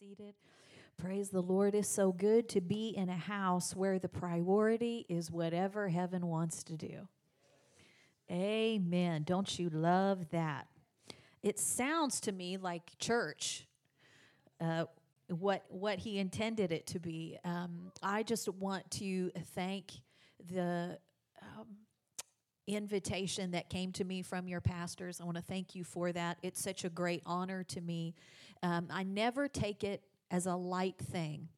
seated. Praise the Lord. It's so good to be in a house where the priority is whatever heaven wants to do. Amen. Don't you love that? It sounds to me like church. Uh, what what he intended it to be. Um, I just want to thank the um, invitation that came to me from your pastors. I want to thank you for that. It's such a great honor to me. Um, I never take it as a light thing,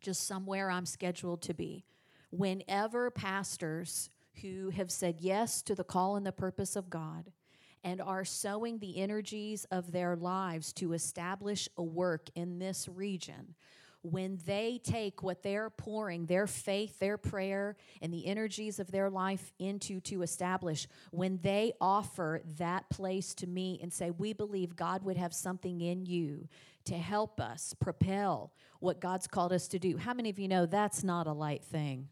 just somewhere I'm scheduled to be. Whenever pastors who have said yes to the call and the purpose of God and are sowing the energies of their lives to establish a work in this region, when they take what they're pouring, their faith, their prayer, and the energies of their life into to establish, when they offer that place to me and say, We believe God would have something in you to help us propel what God's called us to do. How many of you know that's not a light thing?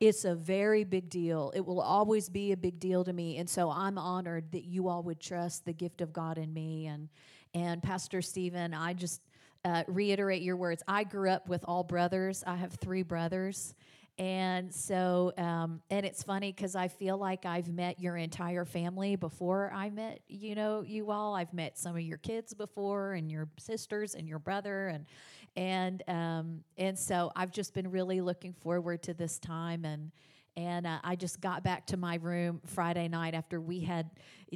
It's a very big deal. It will always be a big deal to me. And so I'm honored that you all would trust the gift of God in me. And, and Pastor Stephen, I just uh, reiterate your words. I grew up with all brothers, I have three brothers. And so, um, and it's funny because I feel like I've met your entire family before I met, you know, you all. I've met some of your kids before, and your sisters, and your brother, and and um, and so I've just been really looking forward to this time. And and uh, I just got back to my room Friday night after we had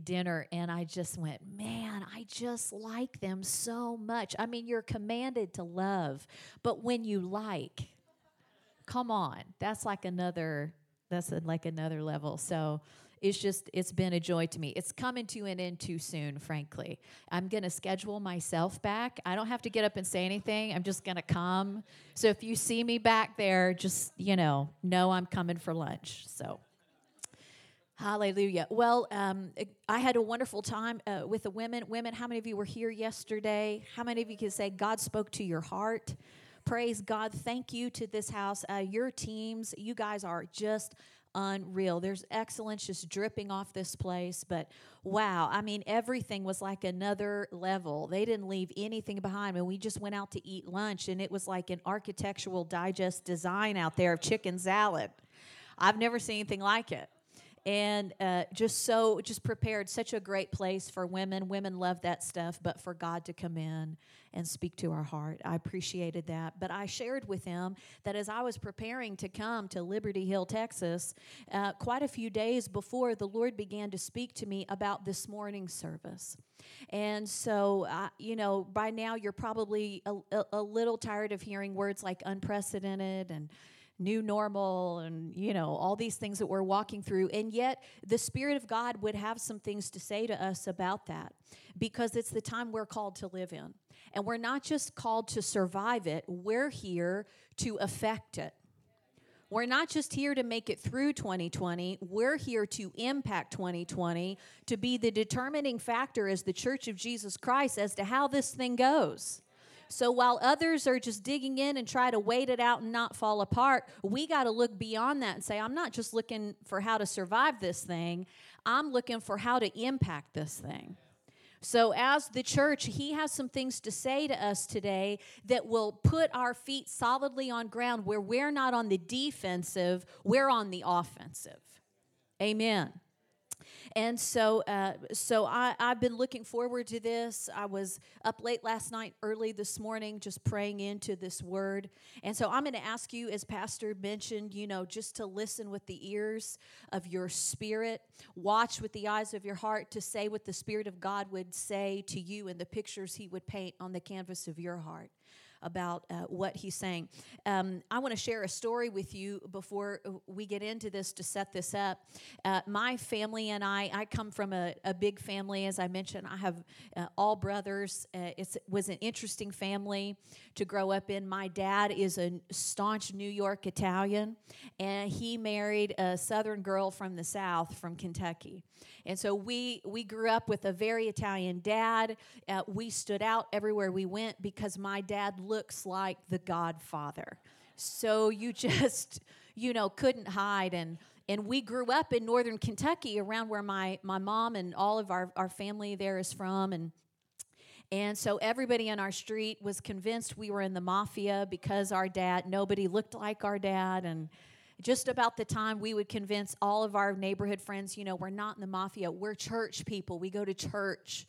dinner, and I just went, man, I just like them so much. I mean, you're commanded to love, but when you like come on that's like another that's like another level so it's just it's been a joy to me it's coming to an end too soon frankly i'm to schedule myself back i don't have to get up and say anything i'm just to come so if you see me back there just you know know i'm coming for lunch so Hallelujah. Well, um, I had a wonderful time uh, with the women. Women, how many of you were here yesterday? How many of you can say God spoke to your heart? Praise God. Thank you to this house. Uh, your teams, you guys are just unreal. There's excellence just dripping off this place. But wow, I mean, everything was like another level. They didn't leave anything behind. And we just went out to eat lunch, and it was like an architectural digest design out there of chicken salad. I've never seen anything like it and uh, just so just prepared such a great place for women. Women love that stuff but for god to come in and speak to our heart. I appreciated that. But i shared with them that as i was preparing to come to liberty hill texas uh, quite a few days before the lord began to speak to me about this morning service. And so, uh, you know, by now you're probably a, a, a little tired of hearing words like unprecedented and new normal and you know all these things that we're walking through and yet the spirit of god would have some things to say to us about that because it's the time we're called to live in and we're not just called to survive it we're here to affect it we're not just here to make it through 2020. We're here to impact 2020, to be the determining factor as the Church of Jesus Christ as to how this thing goes. So while others are just digging in and try to wait it out and not fall apart, we got to look beyond that and say, I'm not just looking for how to survive this thing, I'm looking for how to impact this thing. So, as the church, he has some things to say to us today that will put our feet solidly on ground where we're not on the defensive, we're on the offensive. Amen. And so, uh, so I, I've been looking forward to this. I was up late last night, early this morning, just praying into this word. And so I'm going to ask you, as Pastor mentioned, you know, just to listen with the ears of your spirit, watch with the eyes of your heart to say what the Spirit of God would say to you and the pictures He would paint on the canvas of your heart about uh, what he's saying. Um, I want to share a story with you before we get into this to set this up. Uh, my family and I, I come from a, a, big family, as I mentioned. I have uh, all brothers. Uh, it was an interesting family to grow up in. My dad is a staunch New York Italian, and he married a Southern girl from the South, from Kentucky. And so we we grew up with a very Italian dad. Uh, we stood out everywhere we went because my dad looks like the Godfather. So you just you know couldn't hide and and we grew up in northern Kentucky around where my my mom and all of our our family there is from and And so everybody in our street was convinced we were in the mafia because our dad, nobody looked like our dad. And just about the time we would convince all of our neighborhood friends, you know, we're not in the mafia, we're church people, we go to church.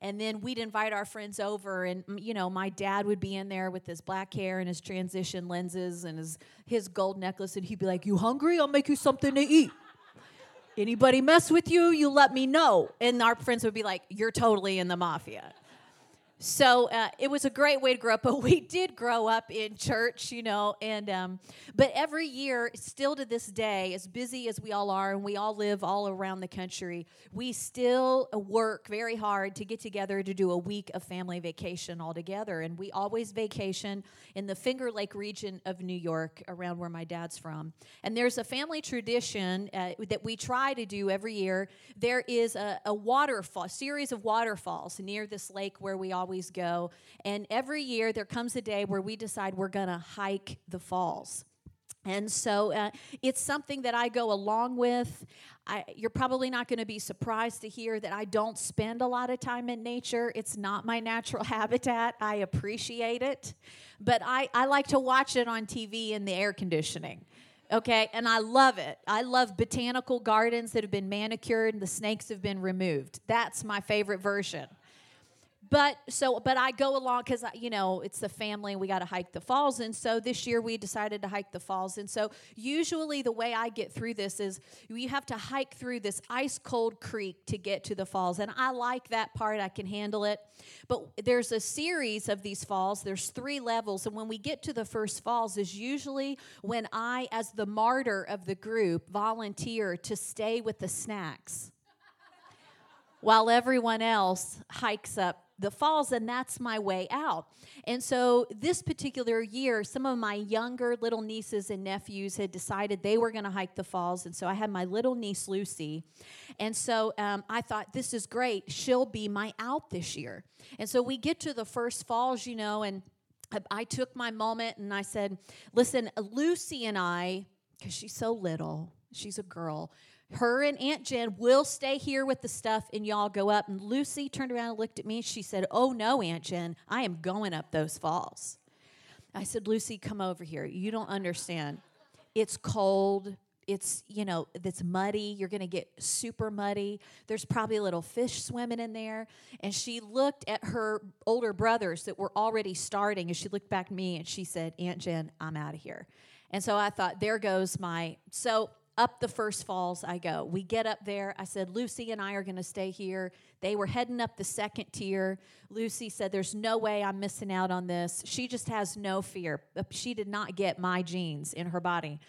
And then we'd invite our friends over, and mm, you know, my dad would be in there with his black hair and his transition lenses and his his gold necklace, and he'd be like, "You hungry? I'll make you something to eat." Anybody mess with you, you let me know. And our friends would be like, You're totally in the mafia. So uh, it was a great way to grow up, but we did grow up in church, you know. And um, but every year, still to this day, as busy as we all are, and we all live all around the country, we still work very hard to get together to do a week of family vacation all together. And we always vacation in the Finger Lake region of New York, around where my dad's from. And there's a family tradition uh, that we try to do every year. There is a, a waterfall, a series of waterfalls near this lake where we all always go. And every year there comes a day where we decide we're going to hike the falls. And so uh, it's something that I go along with. I, you're probably not going to be surprised to hear that I don't spend a lot of time in nature. It's not my natural habitat. I appreciate it. But I, I like to watch it on TV in the air conditioning. Okay, and I love it. I love botanical gardens that have been manicured and the snakes have been removed. That's my favorite version but so but i go along because you know it's the family we got to hike the falls. And so this year we decided to hike the falls. And so usually the way i get through this is you have to hike through this ice cold creek to get to the falls. And i like that part. I can handle it. But there's a series of these falls. There's three levels. And when we get to the first falls is usually when i as the martyr of the group volunteer to stay with the snacks while everyone else hikes up the falls and that's my way out. And so this particular year some of my younger little nieces and nephews had decided they were going to hike the falls and so i had my little niece lucy. And so um, i thought this is great. She'll be my out this year. And so we get to the first falls you know and i took my moment and i said listen lucy and i because she's so little she's a girl her and Aunt Jen will stay here with the stuff and y'all go up. And Lucy turned around and looked at me. She said, Oh no, Aunt Jen, I am going up those falls. I said, Lucy, come over here. You don't understand. It's cold. It's, you know, it's muddy. You're going to get super muddy. There's probably a little fish swimming in there. And she looked at her older brothers that were already starting. And she looked back at me and she said, Aunt Jen, I'm out of here. And so I thought, there goes my. So up the first falls I go. We get up there. I said, Lucy and I are going to stay here. They were heading up the second tier. Lucy said, There's no way I'm missing out on this. She just has no fear. She did not get my genes in her body.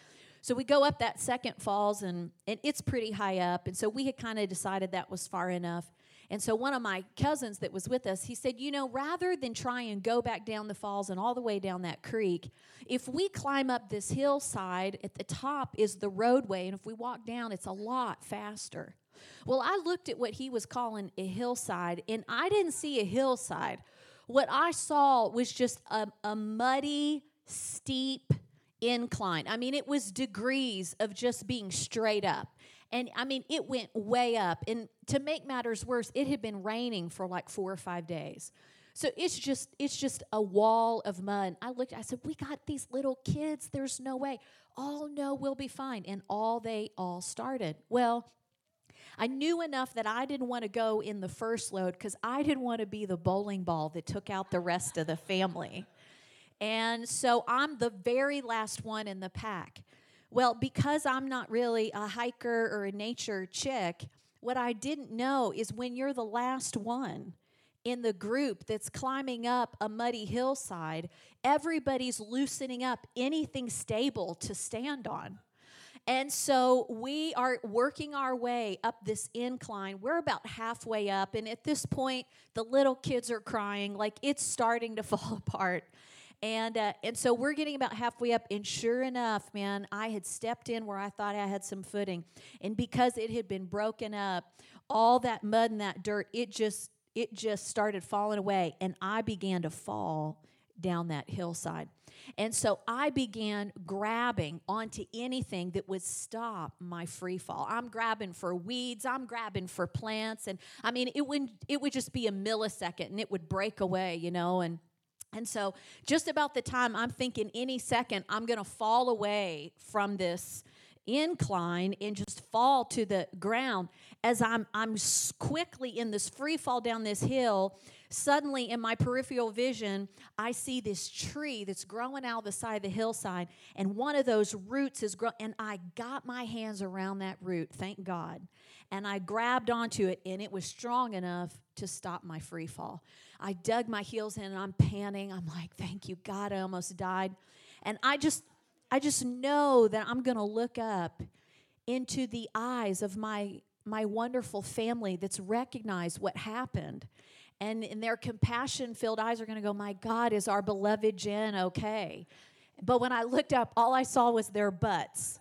So we go up that second falls, and, and it's pretty high up. And so we had kind of decided that was far enough. And so one of my cousins that was with us, he said, You know, rather than try and go back down the falls and all the way down that creek, if we climb up this hillside, at the top is the roadway. And if we walk down, it's a lot faster. Well, I looked at what he was calling a hillside, and I didn't see a hillside. What I saw was just a, a muddy, steep incline. I mean, it was degrees of just being straight up. And I mean, it went way up. And to make matters worse, it had been raining for like four or five days. So it's just it's just a wall of mud. I looked, I said, We got these little kids. There's no way. All no, we'll be fine. And all they all started. Well, I knew enough that I didn't want to go in the first load because I didn't want to be the bowling ball that took out the rest of the family. And so I'm the very last one in the pack. Well, because I'm not really a hiker or a nature chick, what I didn't know is when you're the last one in the group that's climbing up a muddy hillside, everybody's loosening up anything stable to stand on. And so we are working our way up this incline. We're about halfway up, and at this point, the little kids are crying like it's starting to fall apart. And uh, and so we're getting about halfway up, and sure enough, man, I had stepped in where I thought I had some footing, and because it had been broken up, all that mud and that dirt, it just it just started falling away, and I began to fall down that hillside. And so I began grabbing onto anything that would stop my free fall. I'm grabbing for weeds, I'm grabbing for plants, and I mean it would it would just be a millisecond and it would break away, you know, and and so just about the time I'm thinking any second I'm going to fall away from this incline and just fall to the ground as I'm I'm quickly in this free fall down this hill suddenly in my peripheral vision, I see this tree that's growing out of the side of the hillside, and one of those roots is growing. And I got my hands around that root, thank God. And I grabbed onto it, and it was strong enough to stop my free fall. I dug my heels in, and I'm panting. I'm like, thank you, God, I almost died. And I just, I just know that I'm going to look up into the eyes of my my wonderful family that's recognized what happened and in their compassion filled eyes are going to go, My God, is our beloved Jen okay? But when I looked up, all I saw was their butts.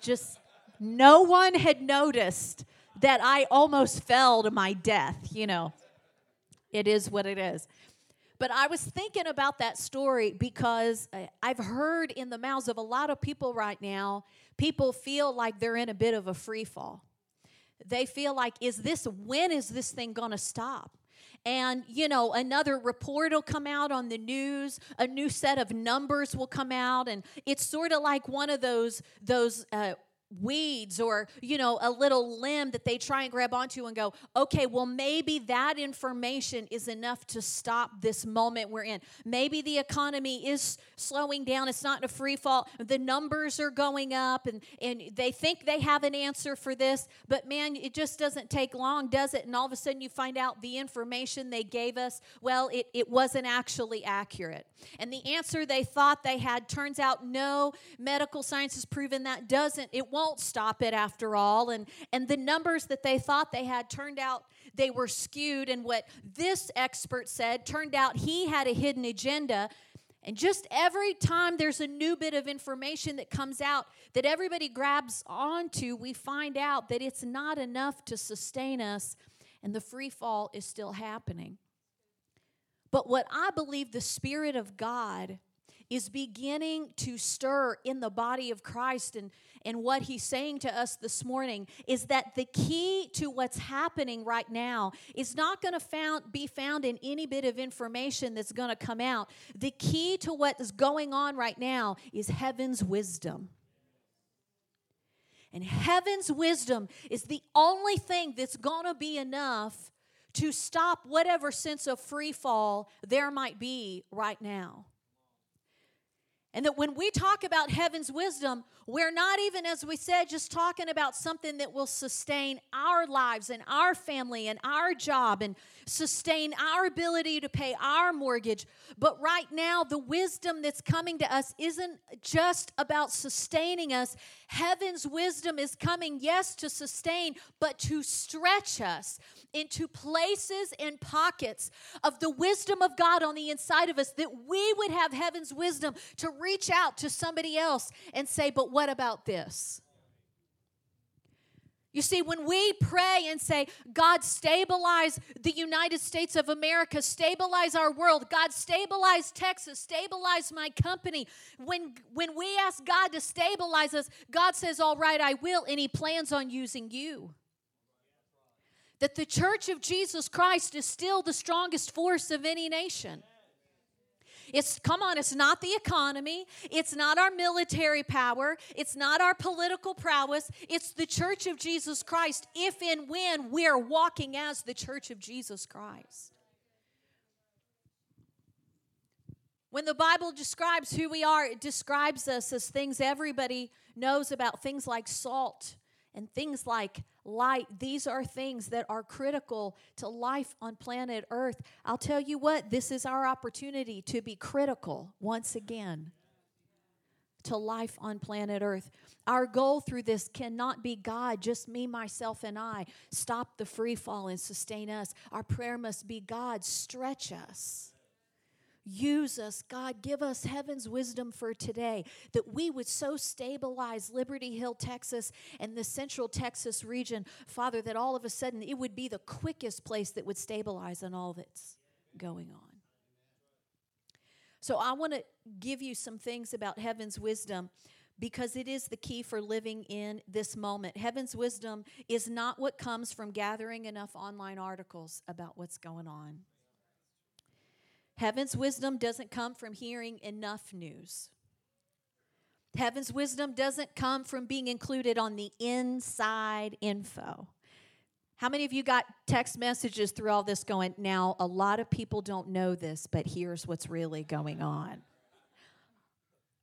Just no one had noticed that I almost fell to my death, you know. It is what it is. But I was thinking about that story because I've heard in the mouths of a lot of people right now, people feel like they're in a bit of a free fall. They feel like, is this, when is this thing going to stop? And you know another report will come out on the news. A new set of numbers will come out. And it's sort of like one of those those uh, weeds or you know a little limb that they try and grab onto and go okay well maybe that information is enough to stop this moment we're in. Maybe the economy is slowing down. It's not in a free fall. The numbers are going up and and they think they have an answer for this but man it just doesn't take long does it? And all of a sudden you find out the information they gave us well it, it wasn't actually accurate. And the answer they thought they had turns out no medical science has proven that doesn't. It won't stop it after all. And, and the numbers that they thought they had turned out they were skewed. And what this expert said turned out he had a hidden agenda. And just every time there's a new bit of information that comes out that everybody grabs onto, we find out that it's not enough to sustain us, and the free fall is still happening. But what I believe the Spirit of God is beginning to stir in the body of Christ and, and what he's saying to us this morning is that the key to what's happening right now is not going to be found in any bit of information that's going to come out. The key to what is going on right now is heaven's wisdom. And heaven's wisdom is the only thing that's going to be enough to stop whatever sense of free fall there might be right now. And that when we talk about heaven's wisdom, we're not even, as we said, just talking about something that will sustain our lives and our family and our job and sustain our ability to pay our mortgage. But right now, the wisdom that's coming to us isn't just about sustaining us. Heaven's wisdom is coming, yes, to sustain, but to stretch us into places and pockets of the wisdom of God on the inside of us that we would have heaven's wisdom to reach out to somebody else and say, But what about this? You see, when we pray and say, God, stabilize the United States of America, stabilize our world, God, stabilize Texas, stabilize my company, when, when we ask God to stabilize us, God says, All right, I will, and He plans on using you that the church of Jesus Christ is still the strongest force of any nation. It's, come on, it's not the economy. It's not our military power. It's not our political prowess. It's the church of Jesus Christ if and when we are walking as the church of Jesus Christ. When the Bible describes who we are, it describes us as things everybody knows about, things like salt and things like light. These are things that are critical to life on planet Earth. I'll tell you what, this is our opportunity to be critical once again to life on planet Earth. Our goal through this cannot be God, just me, myself, and I. Stop the free fall and sustain us. Our prayer must be God, stretch us. Use us, God. Give us heaven's wisdom for today that we would so stabilize Liberty Hill, Texas, and the central Texas region, Father, that all of a sudden it would be the quickest place that would stabilize on all that's going on. So I want to give you some things about heaven's wisdom because it is the key for living in this moment. Heaven's wisdom is not what comes from gathering enough online articles about what's going on. Heaven's wisdom doesn't come from hearing enough news. Heaven's wisdom doesn't come from being included on the inside info. How many of you got text messages through all this going, now a lot of people don't know this, but here's what's really going on?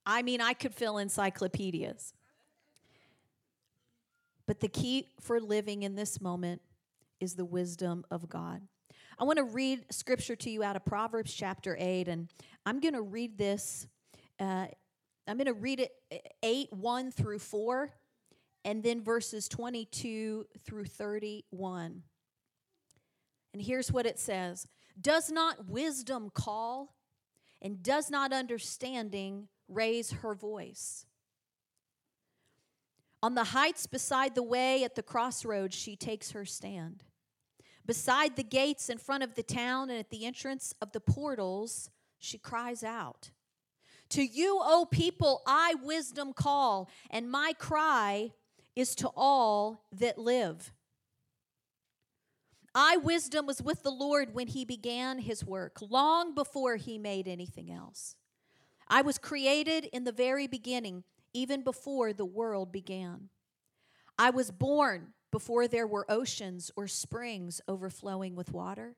I mean, I could fill encyclopedias. But the key for living in this moment is the wisdom of God. I want to read scripture to you out of Proverbs chapter 8, and I'm going to read this. Uh, I'm going to read it uh, 8, 1 through 4, and then verses 22 through 31. And here's what it says Does not wisdom call, and does not understanding raise her voice. On the heights beside the way at the crossroads, she takes her stand. Beside the gates in front of the town and at the entrance of the portals, she cries out To you, O people, I wisdom call, and my cry is to all that live. I, wisdom, was with the Lord when he began his work, long before he made anything else. I was created in the very beginning, even before the world began. I was born before there were oceans or springs overflowing with water.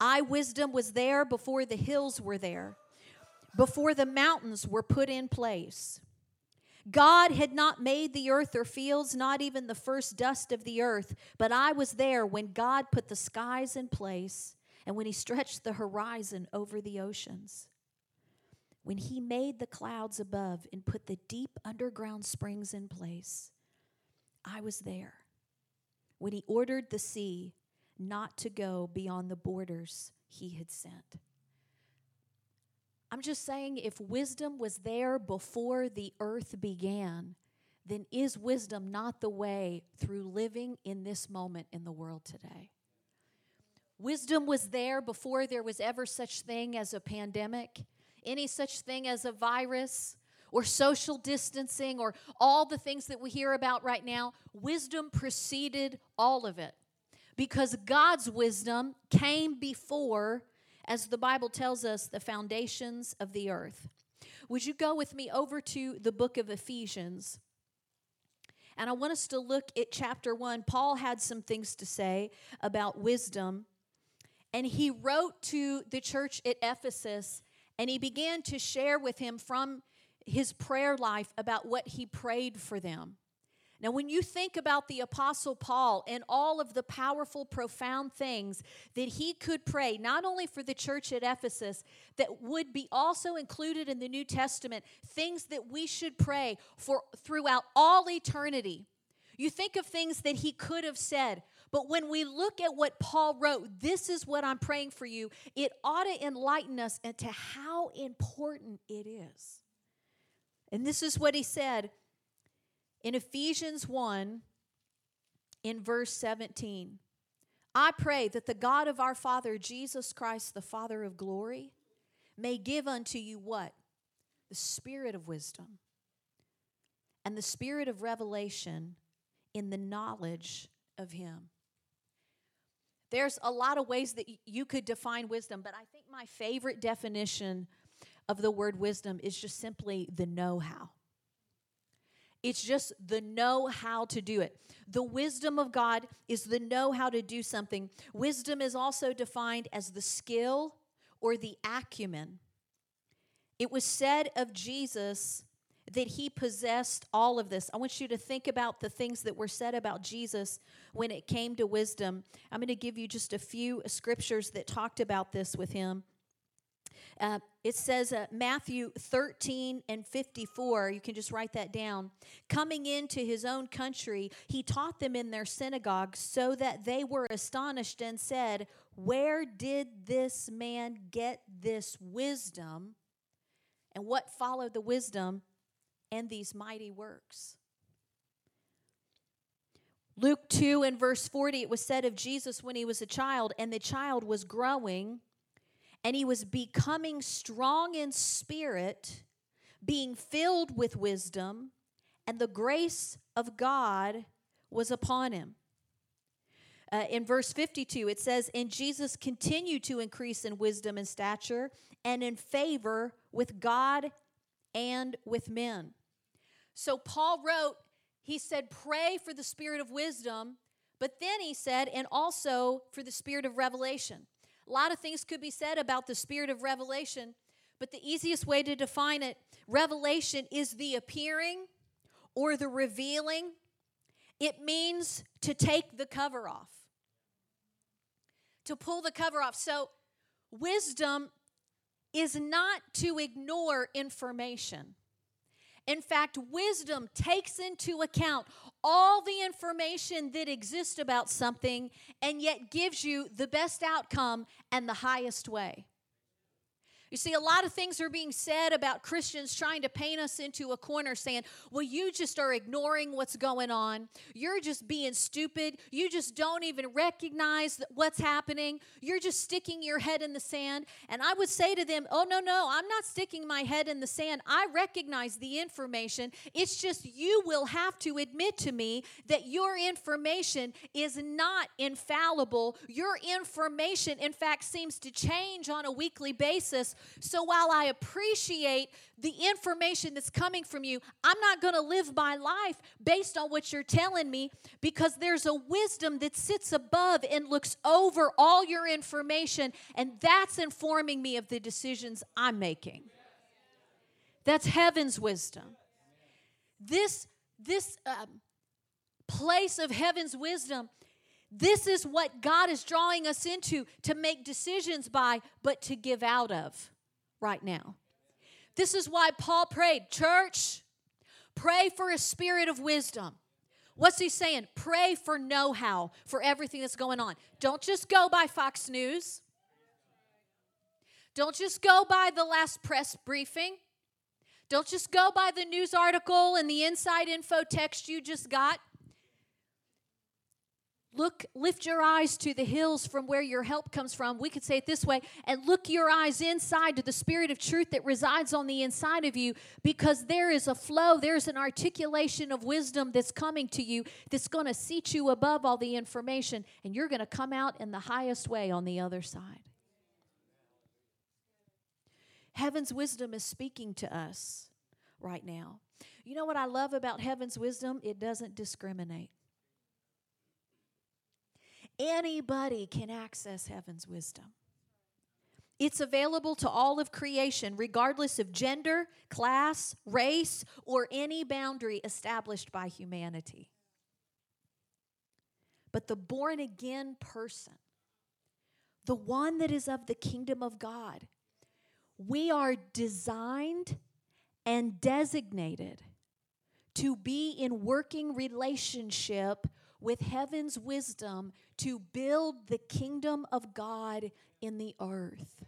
I, wisdom, was there before the hills were there, before the mountains were put in place. God had not made the earth or fields, not even the first dust of the earth, but I was there when God put the skies in place and when He stretched the horizon over the oceans when he made the clouds above and put the deep underground springs in place, I was there. When he ordered the sea not to go beyond the borders he had sent. I'm just saying, if wisdom was there before the earth began, then is wisdom not the way through living in this moment in the world today? Wisdom was there before there was ever such thing as a pandemic any such thing as a virus or social distancing or all the things that we hear about right now. Wisdom preceded all of it because God's wisdom came before, as the Bible tells us, the foundations of the earth. Would you go with me over to the book of Ephesians? And I want us to look at chapter one. Paul had some things to say about wisdom. And he wrote to the church at Ephesus and he began to share with him from his prayer life about what he prayed for them. Now, when you think about the Apostle Paul and all of the powerful, profound things that he could pray, not only for the church at Ephesus, that would be also included in the New Testament, things that we should pray for throughout all eternity. You think of things that he could have said, but when we look at what Paul wrote, this is what I'm praying for you, it ought to enlighten us into how important it is. And this is what he said in Ephesians 1 in verse 17. I pray that the God of our Father, Jesus Christ, the Father of glory, may give unto you what? The spirit of wisdom and the spirit of revelation in the knowledge of Him. There's a lot of ways that you could define wisdom, but I think my favorite definition of the word wisdom is just simply the know how. It's just the know how to do it. The wisdom of God is the know how to do something. Wisdom is also defined as the skill or the acumen. It was said of Jesus that he possessed all of this. I want you to think about the things that were said about Jesus when it came to wisdom. I'm going to give you just a few scriptures that talked about this with him. Uh, it says uh, Matthew 13 and 54, you can just write that down. Coming into his own country, he taught them in their synagogue so that they were astonished and said, Where did this man get this wisdom? And what followed the wisdom? and these mighty works. Luke 2 and verse 40, it was said of Jesus when he was a child, and the child was growing and he was becoming strong in spirit, being filled with wisdom, and the grace of God was upon him. Uh, in verse 52, it says, And Jesus continued to increase in wisdom and stature and in favor with God and with men. So Paul wrote, he said, Pray for the spirit of wisdom, but then he said, and also for the spirit of revelation. A lot of things could be said about the spirit of revelation, but the easiest way to define it revelation is the appearing or the revealing. It means to take the cover off, to pull the cover off. So, wisdom is not to ignore information. In fact, wisdom takes into account all the information that exists about something and yet gives you the best outcome and the highest way. You see, a lot of things are being said about Christians trying to paint us into a corner saying, well, you just are ignoring what's going on. You're just being stupid. You just don't even recognize what's happening. You're just sticking your head in the sand. And I would say to them, oh, no, no, I'm not sticking my head in the sand. I recognize the information. It's just you will have to admit to me that your information is not infallible. Your information, in fact, seems to change on a weekly basis so while I appreciate the information that's coming from you, I'm not going to live my life based on what you're telling me because there's a wisdom that sits above and looks over all your information, and that's informing me of the decisions I'm making. That's heaven's wisdom. This, this um, place of heaven's wisdom this is what God is drawing us into to make decisions by, but to give out of right now. This is why Paul prayed, Church, pray for a spirit of wisdom. What's he saying? Pray for know how for everything that's going on. Don't just go by Fox News. Don't just go by the last press briefing. Don't just go by the news article and the inside info text you just got. Look, lift your eyes to the hills from where your help comes from. We could say it this way and look your eyes inside to the spirit of truth that resides on the inside of you because there is a flow, there's an articulation of wisdom that's coming to you that's going to seat you above all the information, and you're going to come out in the highest way on the other side. Heaven's wisdom is speaking to us right now. You know what I love about heaven's wisdom? It doesn't discriminate. Anybody can access heaven's wisdom. It's available to all of creation, regardless of gender, class, race, or any boundary established by humanity. But the born again person, the one that is of the kingdom of God, we are designed and designated to be in working relationship with heaven's wisdom to build the kingdom of God in the earth.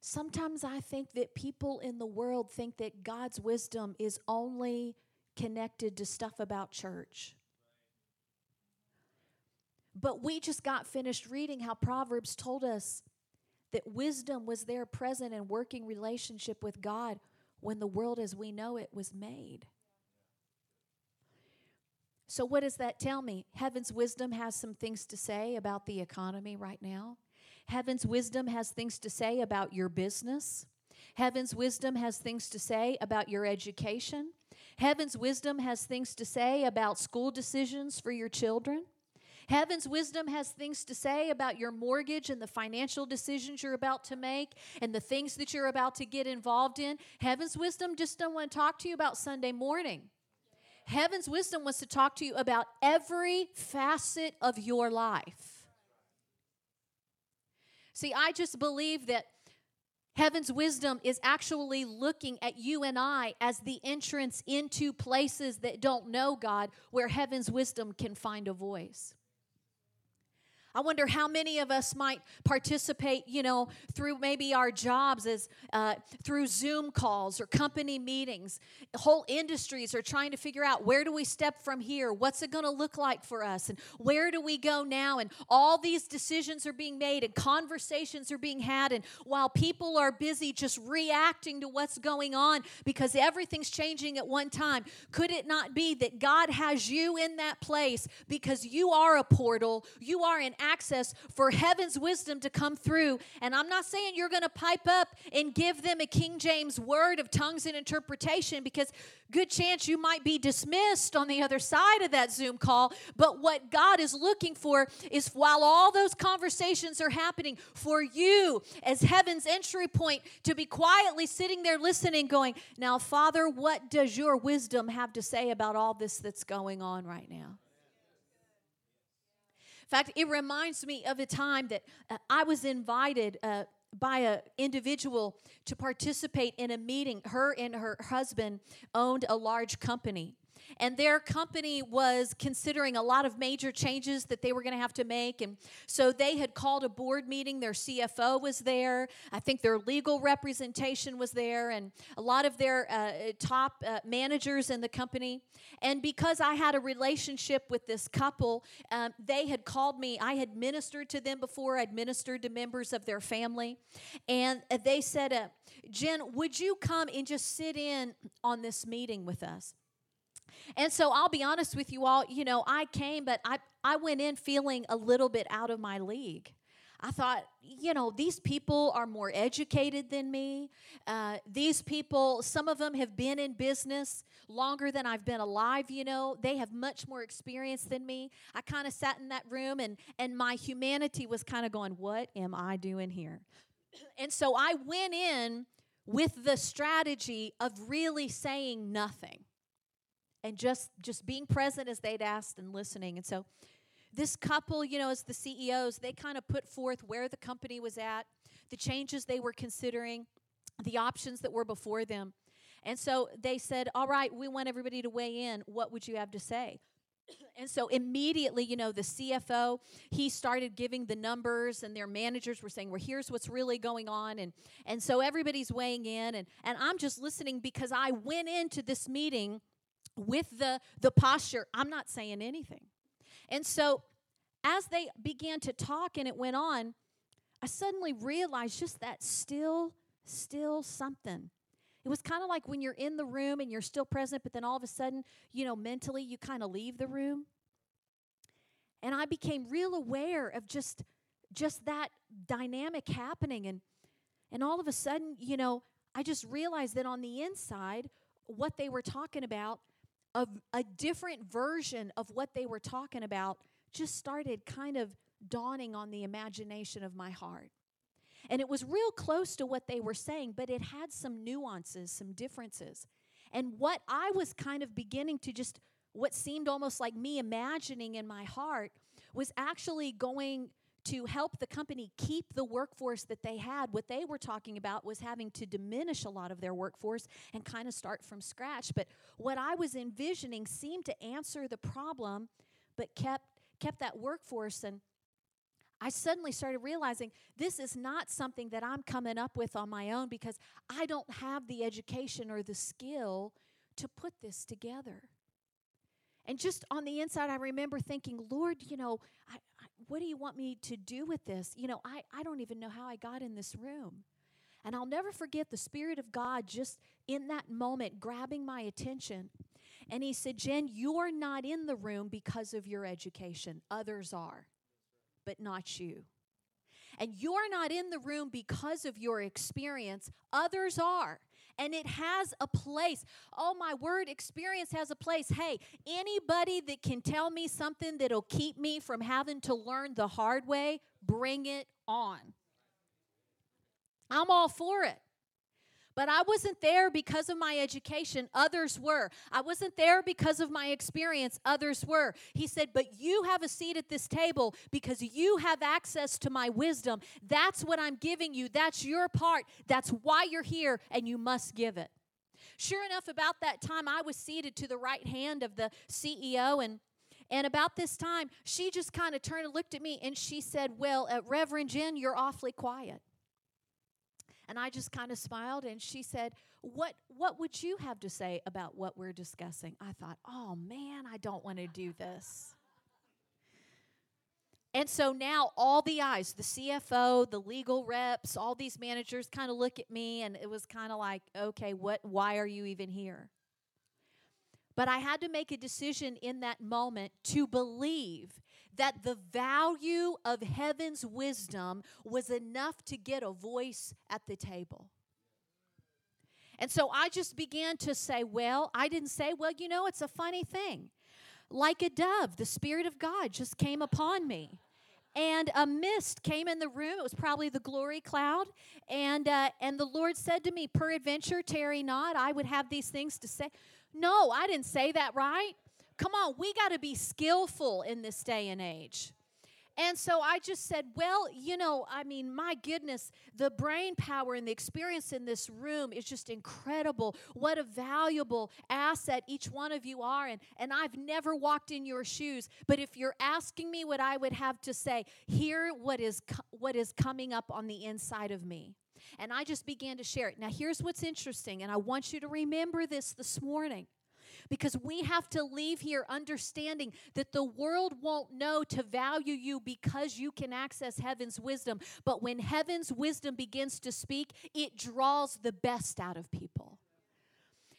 Sometimes I think that people in the world think that God's wisdom is only connected to stuff about church. But we just got finished reading how Proverbs told us that wisdom was there present in working relationship with God when the world as we know it was made. So, what does that tell me? Heaven's wisdom has some things to say about the economy right now. Heaven's wisdom has things to say about your business. Heaven's wisdom has things to say about your education. Heaven's wisdom has things to say about school decisions for your children. Heaven's wisdom has things to say about your mortgage and the financial decisions you're about to make and the things that you're about to get involved in. Heaven's wisdom just don't want to talk to you about Sunday morning. Heaven's wisdom wants to talk to you about every facet of your life. See, I just believe that heaven's wisdom is actually looking at you and I as the entrance into places that don't know God, where heaven's wisdom can find a voice. I wonder how many of us might participate, you know, through maybe our jobs as uh, through Zoom calls or company meetings. Whole industries are trying to figure out where do we step from here? What's it going to look like for us? And where do we go now? And all these decisions are being made and conversations are being had. And while people are busy just reacting to what's going on because everything's changing at one time, could it not be that God has you in that place because you are a portal? You are an access for heaven's wisdom to come through. And I'm not saying you're going to pipe up and give them a King James word of tongues and interpretation because good chance you might be dismissed on the other side of that Zoom call. But what God is looking for is while all those conversations are happening, for you as heaven's entry point to be quietly sitting there listening, going, Now, Father, what does your wisdom have to say about all this that's going on right now? In fact, it reminds me of a time that uh, I was invited uh, by an individual to participate in a meeting. Her and her husband owned a large company and their company was considering a lot of major changes that they were going to have to make. And so they had called a board meeting. Their CFO was there. I think their legal representation was there, and a lot of their uh, top uh, managers in the company. And because I had a relationship with this couple, um, they had called me. I had ministered to them before, I'd ministered to members of their family. And uh, they said, uh, Jen, would you come and just sit in on this meeting with us? And so I'll be honest with you all, you know, I came, but I, I went in feeling a little bit out of my league. I thought, you know, these people are more educated than me. Uh, these people, some of them have been in business longer than I've been alive, you know. They have much more experience than me. I kind of sat in that room and, and my humanity was kind of going, what am I doing here? And so I went in with the strategy of really saying nothing and just just being present as they'd asked and listening. And so this couple, you know, as the CEOs, they kind of put forth where the company was at, the changes they were considering, the options that were before them. And so they said, All right, we want everybody to weigh in. What would you have to say? and so immediately, you know, the CFO, he started giving the numbers and their managers were saying, well, here's what's really going on. And, and so everybody's weighing in. And, and I'm just listening because I went into this meeting with the, the posture, I'm not saying anything. And so as they began to talk and it went on, I suddenly realized just that still, still something. It was kind of like when you're in the room and you're still present, but then all of a sudden, you know, mentally you kind of leave the room. And I became real aware of just just that dynamic happening and and all of a sudden, you know, I just realized that on the inside what they were talking about of a different version of what they were talking about just started kind of dawning on the imagination of my heart. And it was real close to what they were saying, but it had some nuances, some differences. And what I was kind of beginning to just, what seemed almost like me imagining in my heart, was actually going to help the company keep the workforce that they had. What they were talking about was having to diminish a lot of their workforce and kind of start from scratch. But what I was envisioning seemed to answer the problem, but kept kept that workforce and I suddenly started realizing this is not something that I'm coming up with on my own because I don't have the education or the skill to put this together. And just on the inside, I remember thinking, Lord, you know, I, what do you want me to do with this? You know, I, I don't even know how I got in this room. And I'll never forget the Spirit of God just in that moment grabbing my attention. And He said, Jen, you're not in the room because of your education, others are, but not you. And you're not in the room because of your experience, others are and it has a place. Oh, my word, experience has a place. Hey, anybody that can tell me something that'll keep me from having to learn the hard way, bring it on. I'm all for it. But I wasn't there because of my education, others were. I wasn't there because of my experience, others were. He said, But you have a seat at this table because you have access to my wisdom. That's what I'm giving you. That's your part. That's why you're here, and you must give it. Sure enough, about that time, I was seated to the right hand of the CEO, and And about this time, she just kind of turned and looked at me and she said, Well, uh, Reverend Jen, you're awfully quiet. And I just kind of smiled and she said, what, what would you have to say about what we're discussing? I thought, Oh man, I don't want to do this. And so now all the eyes, the CFO, the legal reps, all these managers kind of look at me and it was kind of like, okay, what why are you even here? But I had to make a decision in that moment to believe that the value of heaven's wisdom was enough to get a voice at the table. And so I just began to say, well, I didn't say, well, you know, it's a funny thing. Like a dove, the Spirit of God just came upon me. And a mist came in the room. It was probably the glory cloud. And, uh, and the Lord said to me, Peradventure, tarry not. I would have these things to say. No, I didn't say that right. Come on, we got to be skillful in this day and age. And so I just said, well, you know, I mean, my goodness, the brain power and the experience in this room is just incredible. What a valuable asset each one of you are. And, and I've never walked in your shoes. But if you're asking me what I would have to say, hear what is, what is coming up on the inside of me. And I just began to share it. Now, here's what's interesting, and I want you to remember this this morning because we have to leave here understanding that the world won't know to value you because you can access heaven's wisdom. But when heaven's wisdom begins to speak, it draws the best out of people.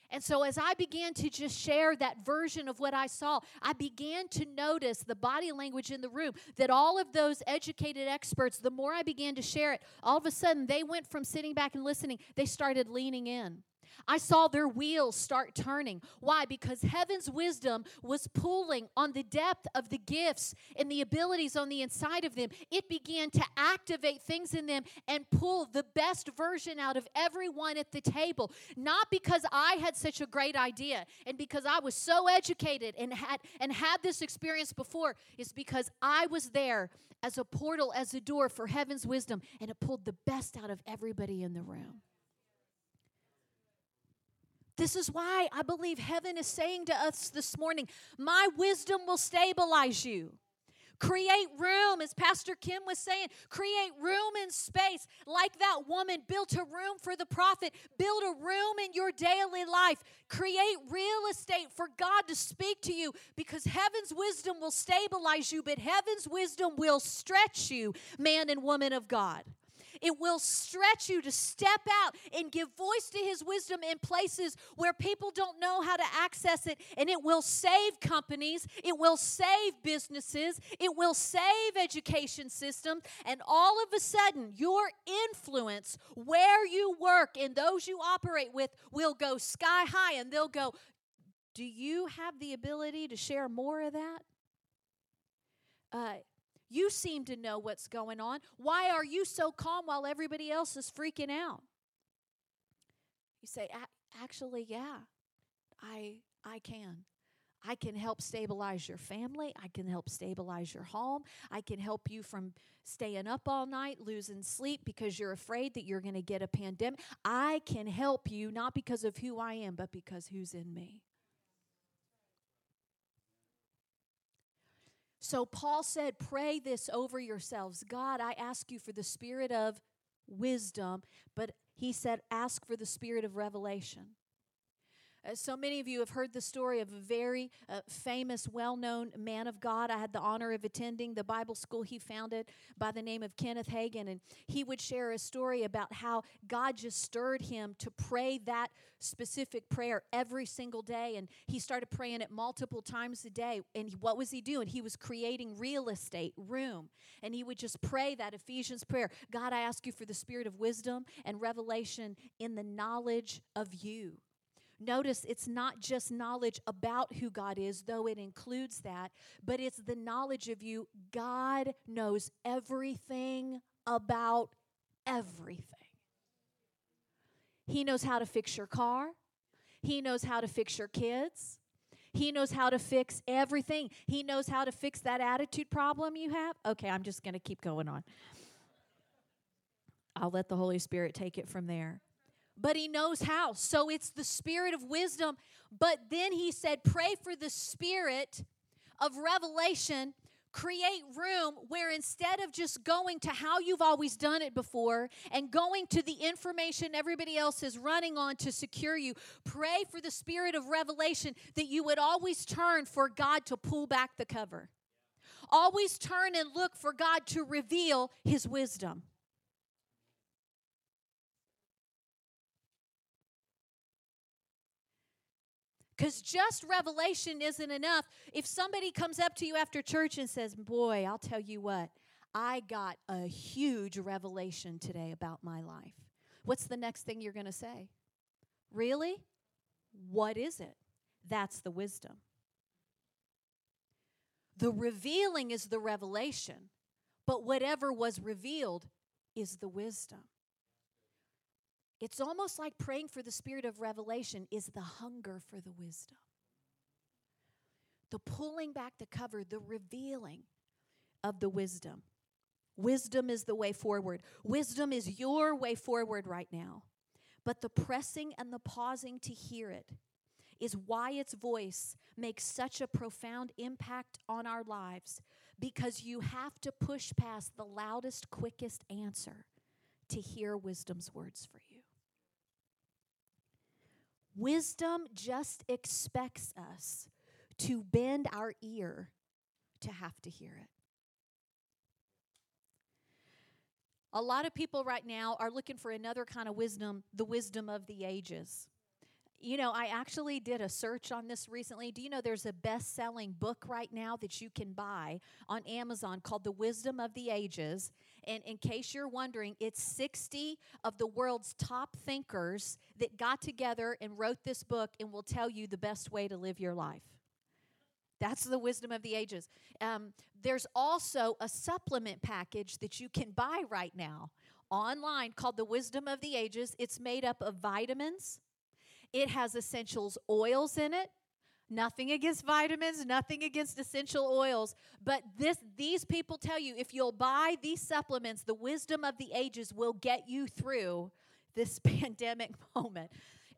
And so, as I began to just share that version of what I saw, I began to notice the body language in the room that all of those educated experts, the more I began to share it, all of a sudden they went from sitting back and listening, they started leaning in. I saw their wheels start turning. Why? Because heaven's wisdom was pulling on the depth of the gifts and the abilities on the inside of them. It began to activate things in them and pull the best version out of everyone at the table. Not because I had such a great idea and because I was so educated and had and had this experience before, is because I was there as a portal, as a door for heaven's wisdom, and it pulled the best out of everybody in the room. This is why I believe heaven is saying to us this morning, My wisdom will stabilize you. Create room, as Pastor Kim was saying, create room and space like that woman built a room for the prophet. Build a room in your daily life. Create real estate for God to speak to you because heaven's wisdom will stabilize you, but heaven's wisdom will stretch you, man and woman of God. It will stretch you to step out and give voice to His wisdom in places where people don't know how to access it. And it will save companies, it will save businesses, it will save education systems. And all of a sudden, your influence where you work and those you operate with will go sky high and they'll go, Do you have the ability to share more of that? Uh, you seem to know what's going on. Why are you so calm while everybody else is freaking out? You say, actually, yeah, I, I can. I can help stabilize your family. I can help stabilize your home. I can help you from staying up all night, losing sleep because you're afraid that you're going to get a pandemic. I can help you not because of who I am, but because who's in me. So Paul said, Pray this over yourselves. God, I ask you for the spirit of wisdom, but he said, Ask for the spirit of revelation. Uh, so many of you have heard the story of a very uh, famous, well known man of God. I had the honor of attending the Bible school he founded by the name of Kenneth Hagin. And he would share a story about how God just stirred him to pray that specific prayer every single day. And he started praying it multiple times a day. And what was he doing? He was creating real estate, room. And he would just pray that Ephesians prayer God, I ask you for the spirit of wisdom and revelation in the knowledge of you. Notice it's not just knowledge about who God is, though it includes that, but it's the knowledge of you. God knows everything about everything. He knows how to fix your car, He knows how to fix your kids. He knows how to fix everything. He knows how to fix that attitude problem you have. Okay, I'm just going to keep going on. I'll let the Holy Spirit take it from there but he knows how. So it's the spirit of wisdom. But then he said, pray for the spirit of revelation create room where instead of just going to how you've always done it before and going to the information everybody else is running on to secure you, pray for the spirit of revelation that you would always turn for God to pull back the cover. Always turn and look for God to reveal his wisdom. Because just revelation isn't enough. If somebody comes up to you after church and says, Boy, I'll tell you what, I got a huge revelation today about my life. What's the next thing you're going to say? Really? What is it? That's the wisdom. The revealing is the revelation, but whatever was revealed is the wisdom. It's almost like praying for the spirit of revelation is the hunger for the wisdom. The pulling back the cover, the revealing of the wisdom. Wisdom is the way forward. Wisdom is your way forward right now. But the pressing and the pausing to hear it is why its voice makes such a profound impact on our lives because you have to push past the loudest, quickest answer to hear wisdom's words for you. Wisdom just expects us to bend our ear to have to hear it. A lot of people right now are looking for another kind of wisdom, the wisdom of the ages. You know, I actually did a search on this recently. Do you know there's a best selling book right now that you can buy on Amazon called The Wisdom of the Ages? And in case you're wondering, it's 60 of the world's top thinkers that got together and wrote this book and will tell you the best way to live your life. That's the wisdom of the ages. Um, there's also a supplement package that you can buy right now online called The Wisdom of the Ages. It's made up of vitamins it has essentials oils in it. Nothing against vitamins, nothing against essential oils, but this these people tell you if you'll buy these supplements, the wisdom of the ages will get you through this pandemic moment.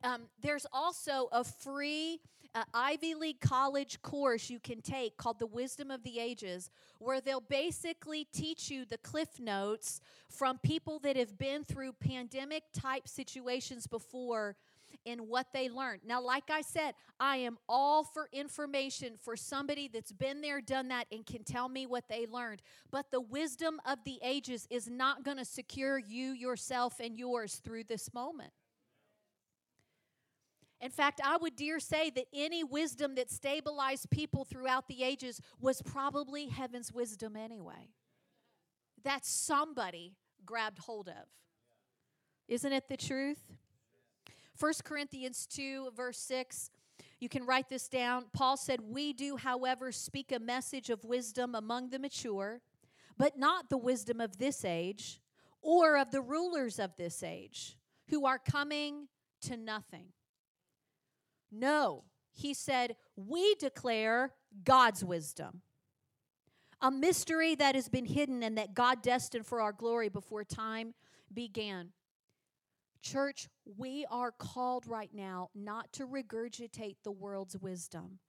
Um, there's also a free uh, Ivy League college course you can take called The Wisdom of the Ages, where they'll basically teach you the cliff notes from people that have been through pandemic type situations before in what they learned. Now, like I said, I am all for information for somebody that's been there, done that, and can tell me what they learned. But the wisdom of the ages is not going to secure you, yourself, and yours through this moment. In fact, I would dare say that any wisdom that stabilized people throughout the ages was probably heaven's wisdom anyway. That somebody grabbed hold of. Isn't it the truth? 1 Corinthians 2, verse 6. You can write this down. Paul said, We do, however, speak a message of wisdom among the mature, but not the wisdom of this age or of the rulers of this age who are coming to nothing. No, he said, We declare God's wisdom, a mystery that has been hidden and that God destined for our glory before time began. Church, we are called right now not to regurgitate the world's wisdom,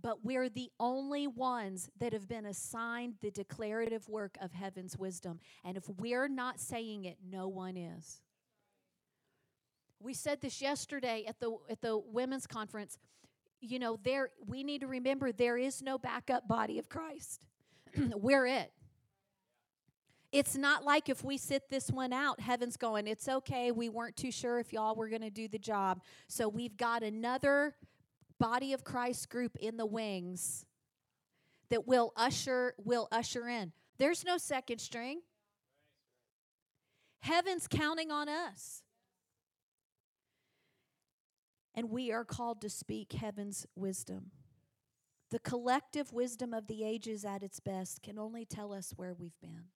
but we're the only ones that have been assigned the declarative work of heaven's wisdom. And if we're not saying it, no one is. We said this yesterday at the at the women's conference. You know, there we need to remember there is no backup body of Christ. we're it. It's not like if we sit this one out, heaven's going, it's okay. We weren't too sure if y'all were going to do the job. So we've got another body of Christ group in the wings that will usher will usher in. There's no second string. Heaven's counting on us. And we are called to speak heaven's wisdom. The collective wisdom of the ages at its best can only tell us where we've been.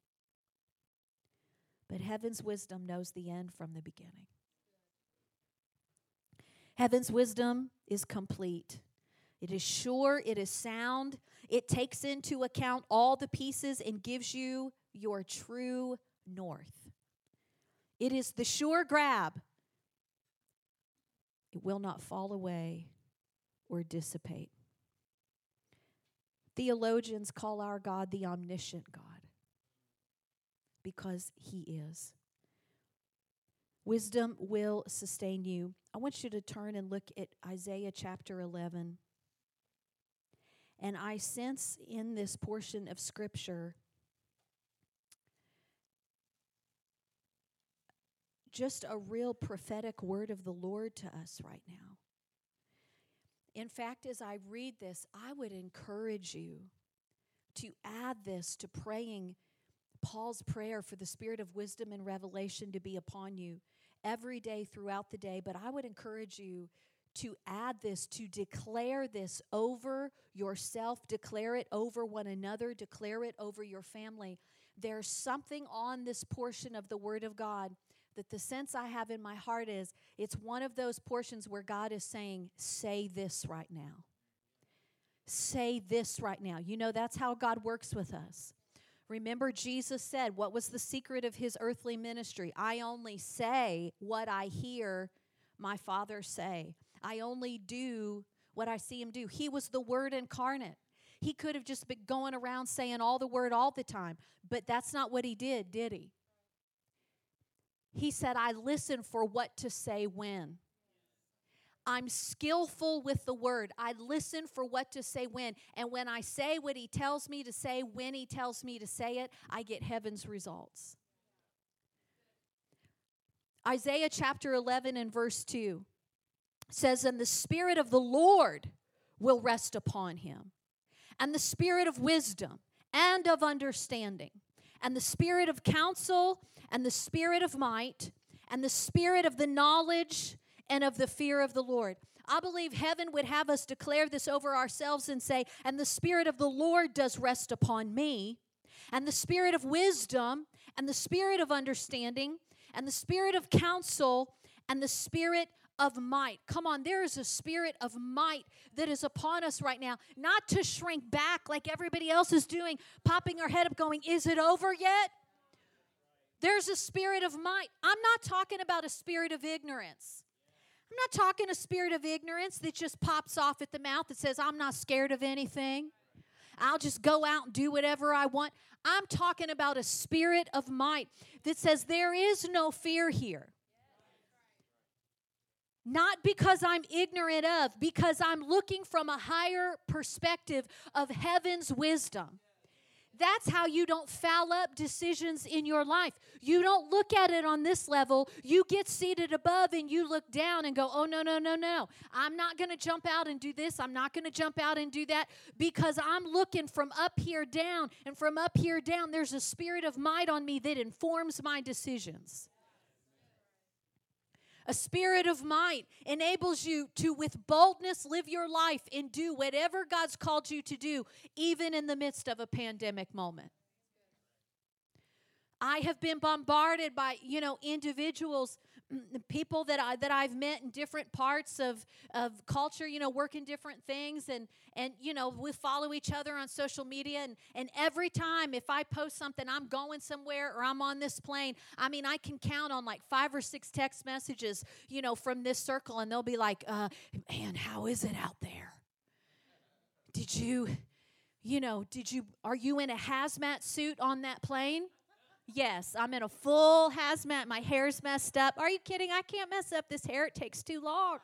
But heaven's wisdom knows the end from the beginning. Heaven's wisdom is complete. It is sure, it is sound, it takes into account all the pieces and gives you your true north. It is the sure grab. It will not fall away or dissipate. Theologians call our God the omniscient God because He is. Wisdom will sustain you. I want you to turn and look at Isaiah chapter 11. And I sense in this portion of Scripture just a real prophetic word of the Lord to us right now. In fact, as I read this, I would encourage you to add this to praying Paul's prayer for the spirit of wisdom and revelation to be upon you every day throughout the day. But I would encourage you to add this, to declare this over yourself, declare it over one another, declare it over your family. There's something on this portion of the Word of God that the sense I have in my heart is it's one of those portions where God is saying, Say this right now. Say this right now. You know, that's how God works with us. Remember, Jesus said, What was the secret of his earthly ministry? I only say what I hear my Father say, I only do what I see him do. He was the Word incarnate. He could have just been going around saying all the word all the time, but that's not what he did, did he? He said, I listen for what to say when. I'm skillful with the word. I listen for what to say when. And when I say what he tells me to say, when he tells me to say it, I get heaven's results. Isaiah chapter 11 and verse 2 says, And the Spirit of the Lord will rest upon him, and the Spirit of wisdom and of understanding, and the Spirit of counsel and the spirit of might and the spirit of the knowledge and of the fear of the Lord. I believe heaven would have us declare this over ourselves and say, And the Spirit of the Lord does rest upon me, and the Spirit of wisdom, and the Spirit of understanding, and the Spirit of counsel, and the Spirit of might. Come on, there is a spirit of might that is upon us right now. Not to shrink back like everybody else is doing, popping our head up, going, Is it over yet? There's a spirit of might. I'm not talking about a spirit of ignorance. I'm not talking a spirit of ignorance that just pops off at the mouth that says, I'm not scared of anything. I'll just go out and do whatever I want. I'm talking about a spirit of might that says, There is no fear here. Not because I'm ignorant of, because I'm looking from a higher perspective of heaven's wisdom. That's how you don't foul up decisions in your life. You don't look at it on this level. You get seated above and you look down and go, oh, no, no, no, no. I'm not going to jump out and do this. I'm not going to jump out and do that because I'm looking from up here down. And from up here down, there's a spirit of might on me that informs my decisions. A spirit of might enables you to, with boldness, live your life and do whatever God's called you to do, even in the midst of a pandemic moment. I have been bombarded by, you know, individuals people that I that I've met in different parts of of culture, you know, working different things and and you know, we follow each other on social media and and every time if I post something I'm going somewhere or I'm on this plane, I mean, I can count on like five or six text messages, you know, from this circle and they'll be like, uh, man, how is it out there? Did you you know, did you are you in a hazmat suit on that plane? Yes, I'm in a full hazmat. My hair's messed up. Are you kidding? I can't mess up this hair. It takes too long.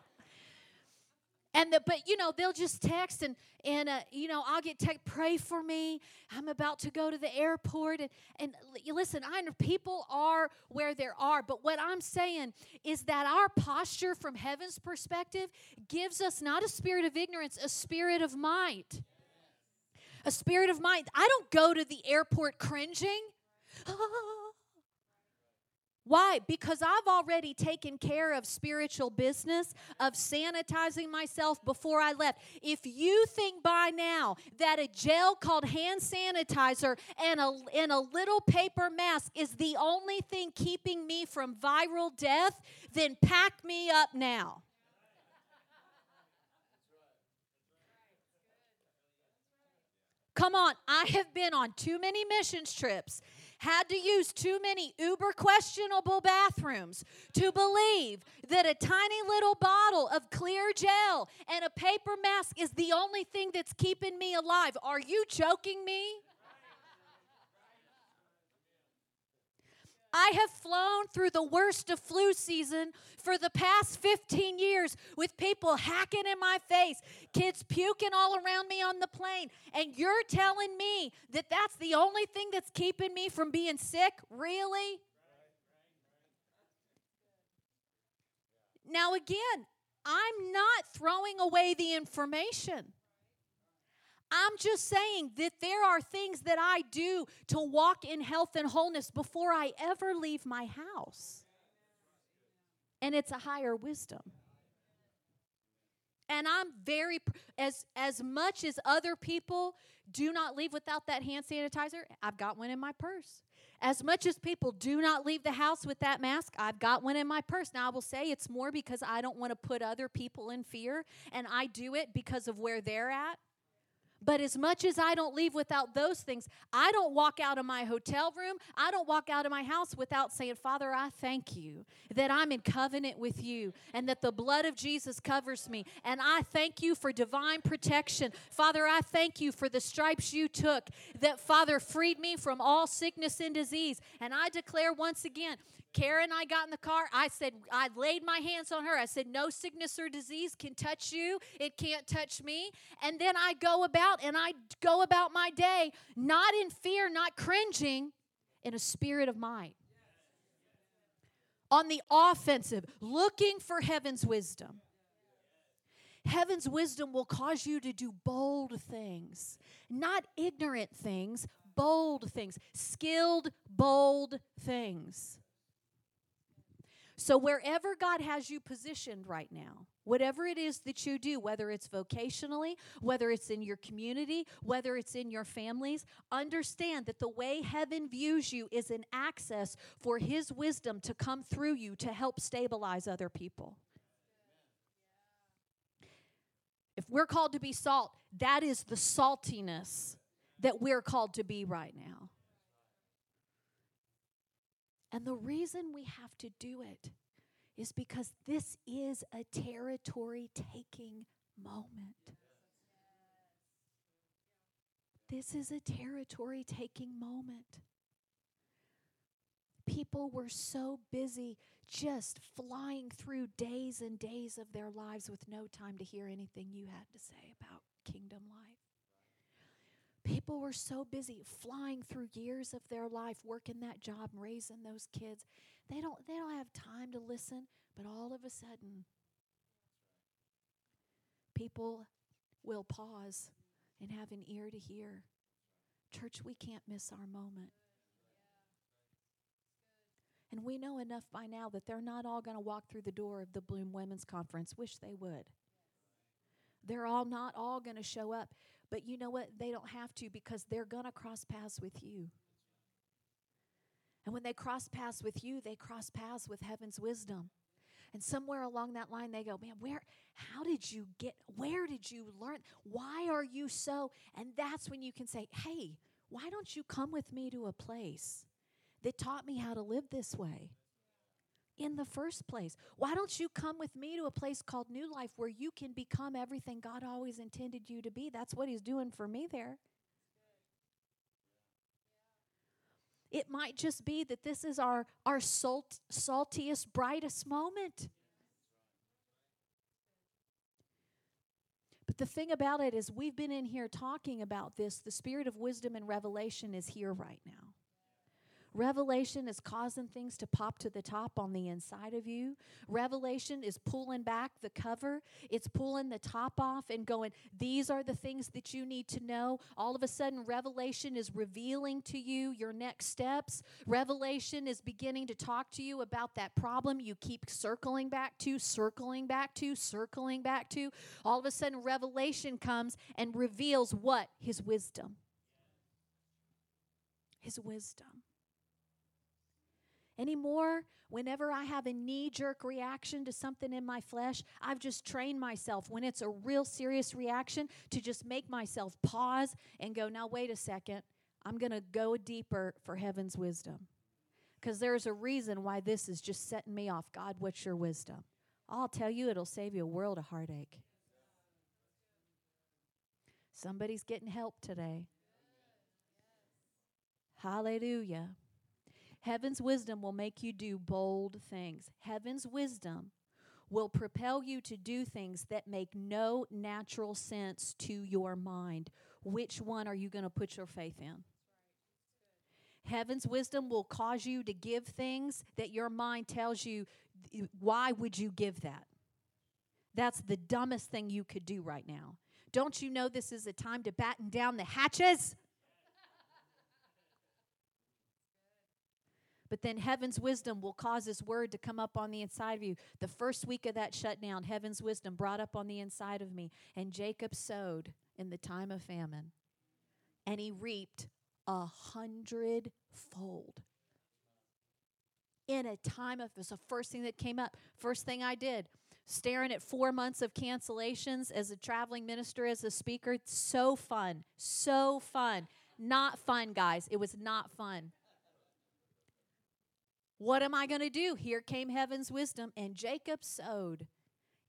And the, but you know they'll just text and and uh, you know I'll get text pray for me I'm about to go to the airport and and listen I know people are where they are but what I'm saying is that our posture from heaven's perspective gives us not a spirit of ignorance a spirit of might a spirit of might I don't go to the airport cringing Why? Because I've already taken care of spiritual business, of sanitizing myself before I left. If you think by now that a gel called hand sanitizer and a, and a little paper mask is the only thing keeping me from viral death, then pack me up now. Come on, I have been on too many missions trips had to use too many uber questionable bathrooms to believe that a tiny little bottle of clear gel and a paper mask is the only thing that's keeping me alive. Are you joking me? I have flown through the worst of flu season for the past 15 years with people hacking in my face, kids puking all around me on the plane, and you're telling me that that's the only thing that's keeping me from being sick? Really? Now, again, I'm not throwing away the information. I'm just saying that there are things that I do to walk in health and wholeness before I ever leave my house. And it's a higher wisdom. And I'm very as as much as other people do not leave without that hand sanitizer, I've got one in my purse. As much as people do not leave the house with that mask, I've got one in my purse. Now, I will say it's more because I don't want to put other people in fear, and I do it because of where they're at. But as much as I don't leave without those things, I don't walk out of my hotel room. I don't walk out of my house without saying, Father, I thank you that I'm in covenant with you and that the blood of Jesus covers me. And I thank you for divine protection. Father, I thank you for the stripes you took that, Father, freed me from all sickness and disease. And I declare once again, Karen and I got in the car. I said, I laid my hands on her. I said, No sickness or disease can touch you. It can't touch me. And then I go about and I go about my day, not in fear, not cringing, in a spirit of might. On the offensive, looking for heaven's wisdom. Heaven's wisdom will cause you to do bold things, not ignorant things, bold things, skilled, bold things. So, wherever God has you positioned right now, whatever it is that you do, whether it's vocationally, whether it's in your community, whether it's in your families, understand that the way heaven views you is an access for His wisdom to come through you to help stabilize other people. If we're called to be salt, that is the saltiness that we're called to be right now. And the reason we have to do it is because this is a territory taking moment. This is a territory taking moment. People were so busy just flying through days and days of their lives with no time to hear anything you had to say about kingdom life. People were so busy flying through years of their life, working that job, raising those kids. They don't, they don't have time to listen, but all of a sudden, people will pause and have an ear to hear. Church, we can't miss our moment. And we know enough by now that they're not all going to walk through the door of the Bloom Women's Conference. Wish they would. They're all not all going to show up. But you know what? They don't have to because they're going to cross paths with you. And when they cross paths with you, they cross paths with heaven's wisdom. And somewhere along that line, they go, Man, where, how did you get, where did you learn? Why are you so? And that's when you can say, Hey, why don't you come with me to a place that taught me how to live this way? In the first place? Why don't you come with me to a place called New Life where you can become everything God always intended you to be? That's what He's doing for me there. It might just be that this is our, our salt, saltiest, brightest moment. But the thing about it is, we've been in here talking about this. The spirit of wisdom and revelation is here right now. Revelation is causing things to pop to the top on the inside of you. Revelation is pulling back the cover, it's pulling the top off and going, These are the things that you need to know. All of a sudden, Revelation is revealing to you your next steps. Revelation is beginning to talk to you about that problem you keep circling back to, circling back to, circling back to. All of a sudden, Revelation comes and reveals what? His wisdom. His wisdom anymore. Whenever I have a knee jerk reaction to something in my flesh, I've just trained myself when it's a real serious reaction to just make myself pause and go, now, wait a second. I'm going to go deeper for heaven's wisdom. Because there's a reason why this is just setting me off. God, what's your wisdom? I'll tell you, it'll save you a world of heartache. Somebody's getting help today. Hallelujah. Heaven's wisdom will make you do bold things. Heaven's wisdom will propel you to do things that make no natural sense to your mind. Which one are you going to put your faith in? Heaven's wisdom will cause you to give things that your mind tells you, why would you give that? That's the dumbest thing you could do right now. Don't you know this is a time to batten down the hatches? But then heaven's wisdom will cause His word to come up on the inside of you. The first week of that shutdown, heaven's wisdom brought up on the inside of me. And Jacob sowed in the time of famine, and he reaped a hundredfold. In a time of, it was the first thing that came up. First thing I did, staring at four months of cancellations as a traveling minister, as a speaker. So fun. So fun. Not fun, guys. It was not fun. What am I going to do? Here came heaven's wisdom, and Jacob sowed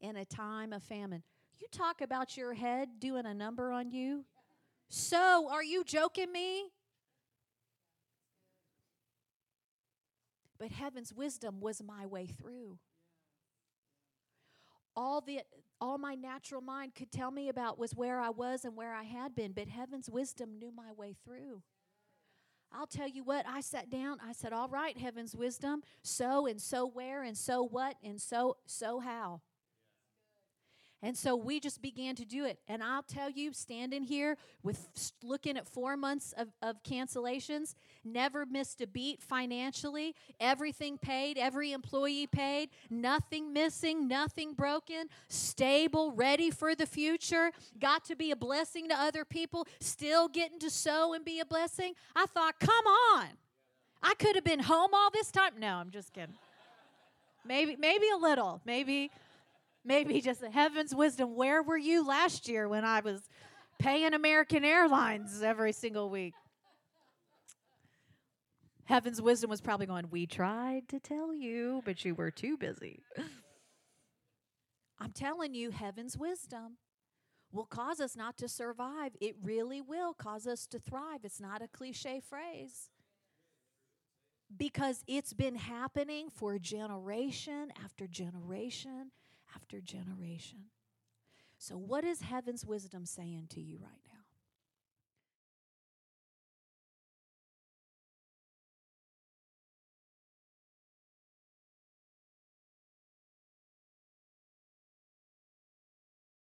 in a time of famine. You talk about your head doing a number on you. So, are you joking me? But heaven's wisdom was my way through. All the all my natural mind could tell me about was where I was and where I had been, but heaven's wisdom knew my way through. I'll tell you what, I sat down, I said, All right, heaven's wisdom, so and so where and so what and so so how. And so we just began to do it. And I'll tell you, standing here with looking at four months of, of cancellations, never missed a beat financially, everything paid, every employee paid, nothing missing, nothing broken, stable, ready for the future, got to be a blessing to other people, still getting to sow and be a blessing. I thought, come on. I could have been home all this time. No, I'm just kidding. Maybe, maybe a little. Maybe Maybe just heaven's wisdom. Where were you last year when I was paying American Airlines every single week? Heaven's wisdom was probably going, We tried to tell you, but you were too busy. I'm telling you, heaven's wisdom will cause us not to survive. It really will cause us to thrive. It's not a cliche phrase. Because it's been happening for generation after generation after generation. So, what is heaven's wisdom saying to you right now?